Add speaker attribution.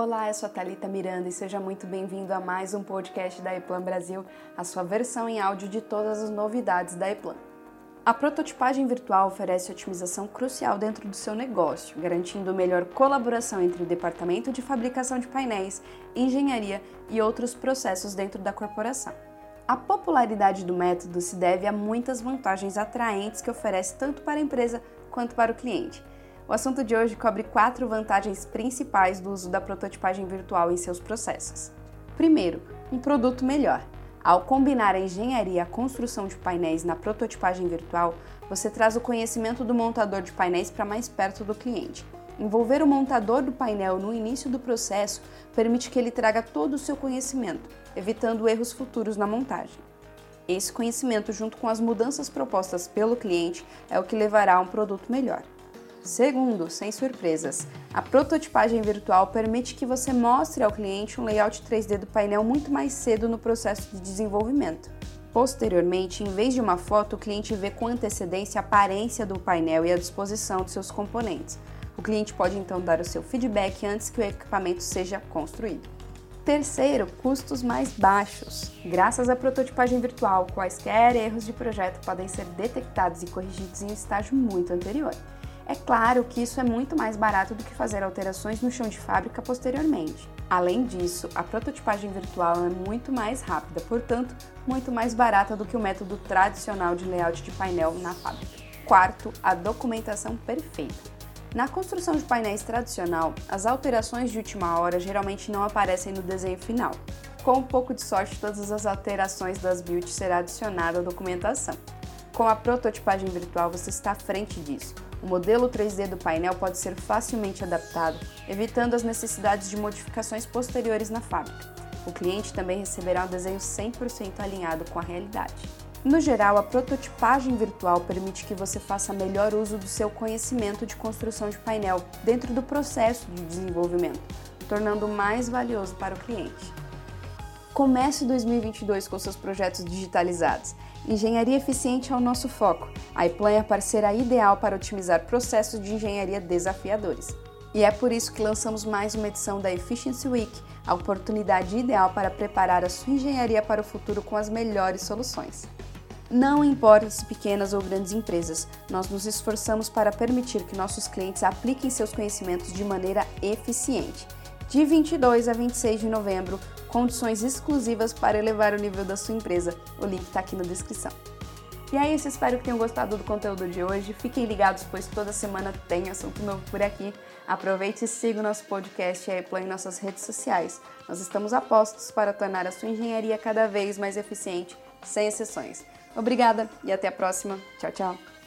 Speaker 1: Olá, eu sou a Thalita Miranda e seja muito bem-vindo a mais um podcast da Eplan Brasil, a sua versão em áudio de todas as novidades da Eplan. A prototipagem virtual oferece otimização crucial dentro do seu negócio, garantindo melhor colaboração entre o departamento de fabricação de painéis, engenharia e outros processos dentro da corporação. A popularidade do método se deve a muitas vantagens atraentes que oferece tanto para a empresa quanto para o cliente. O assunto de hoje cobre quatro vantagens principais do uso da prototipagem virtual em seus processos. Primeiro, um produto melhor. Ao combinar a engenharia e a construção de painéis na prototipagem virtual, você traz o conhecimento do montador de painéis para mais perto do cliente. Envolver o montador do painel no início do processo permite que ele traga todo o seu conhecimento, evitando erros futuros na montagem. Esse conhecimento, junto com as mudanças propostas pelo cliente, é o que levará a um produto melhor. Segundo, sem surpresas, a prototipagem virtual permite que você mostre ao cliente um layout 3D do painel muito mais cedo no processo de desenvolvimento. Posteriormente, em vez de uma foto, o cliente vê com antecedência a aparência do painel e a disposição de seus componentes. O cliente pode então dar o seu feedback antes que o equipamento seja construído. Terceiro, custos mais baixos. Graças à prototipagem virtual, quaisquer erros de projeto podem ser detectados e corrigidos em um estágio muito anterior. É claro que isso é muito mais barato do que fazer alterações no chão de fábrica posteriormente. Além disso, a prototipagem virtual é muito mais rápida, portanto, muito mais barata do que o método tradicional de layout de painel na fábrica. Quarto, a documentação perfeita. Na construção de painéis tradicional, as alterações de última hora geralmente não aparecem no desenho final. Com um pouco de sorte, todas as alterações das builds serão adicionadas à documentação. Com a prototipagem virtual, você está à frente disso o modelo 3D do painel pode ser facilmente adaptado, evitando as necessidades de modificações posteriores na fábrica. O cliente também receberá um desenho 100% alinhado com a realidade. No geral, a prototipagem virtual permite que você faça melhor uso do seu conhecimento de construção de painel dentro do processo de desenvolvimento, tornando mais valioso para o cliente. Comece 2022 com seus projetos digitalizados Engenharia eficiente é o nosso foco. A iPlan é a parceira ideal para otimizar processos de engenharia desafiadores. E é por isso que lançamos mais uma edição da Efficiency Week, a oportunidade ideal para preparar a sua engenharia para o futuro com as melhores soluções. Não importa se pequenas ou grandes empresas, nós nos esforçamos para permitir que nossos clientes apliquem seus conhecimentos de maneira eficiente. De 22 a 26 de novembro, condições exclusivas para elevar o nível da sua empresa. O link está aqui na descrição. E é isso, espero que tenham gostado do conteúdo de hoje. Fiquem ligados, pois toda semana tem assunto novo por aqui. Aproveite e siga o nosso podcast e a Apple em nossas redes sociais. Nós estamos a postos para tornar a sua engenharia cada vez mais eficiente, sem exceções. Obrigada e até a próxima. Tchau, tchau.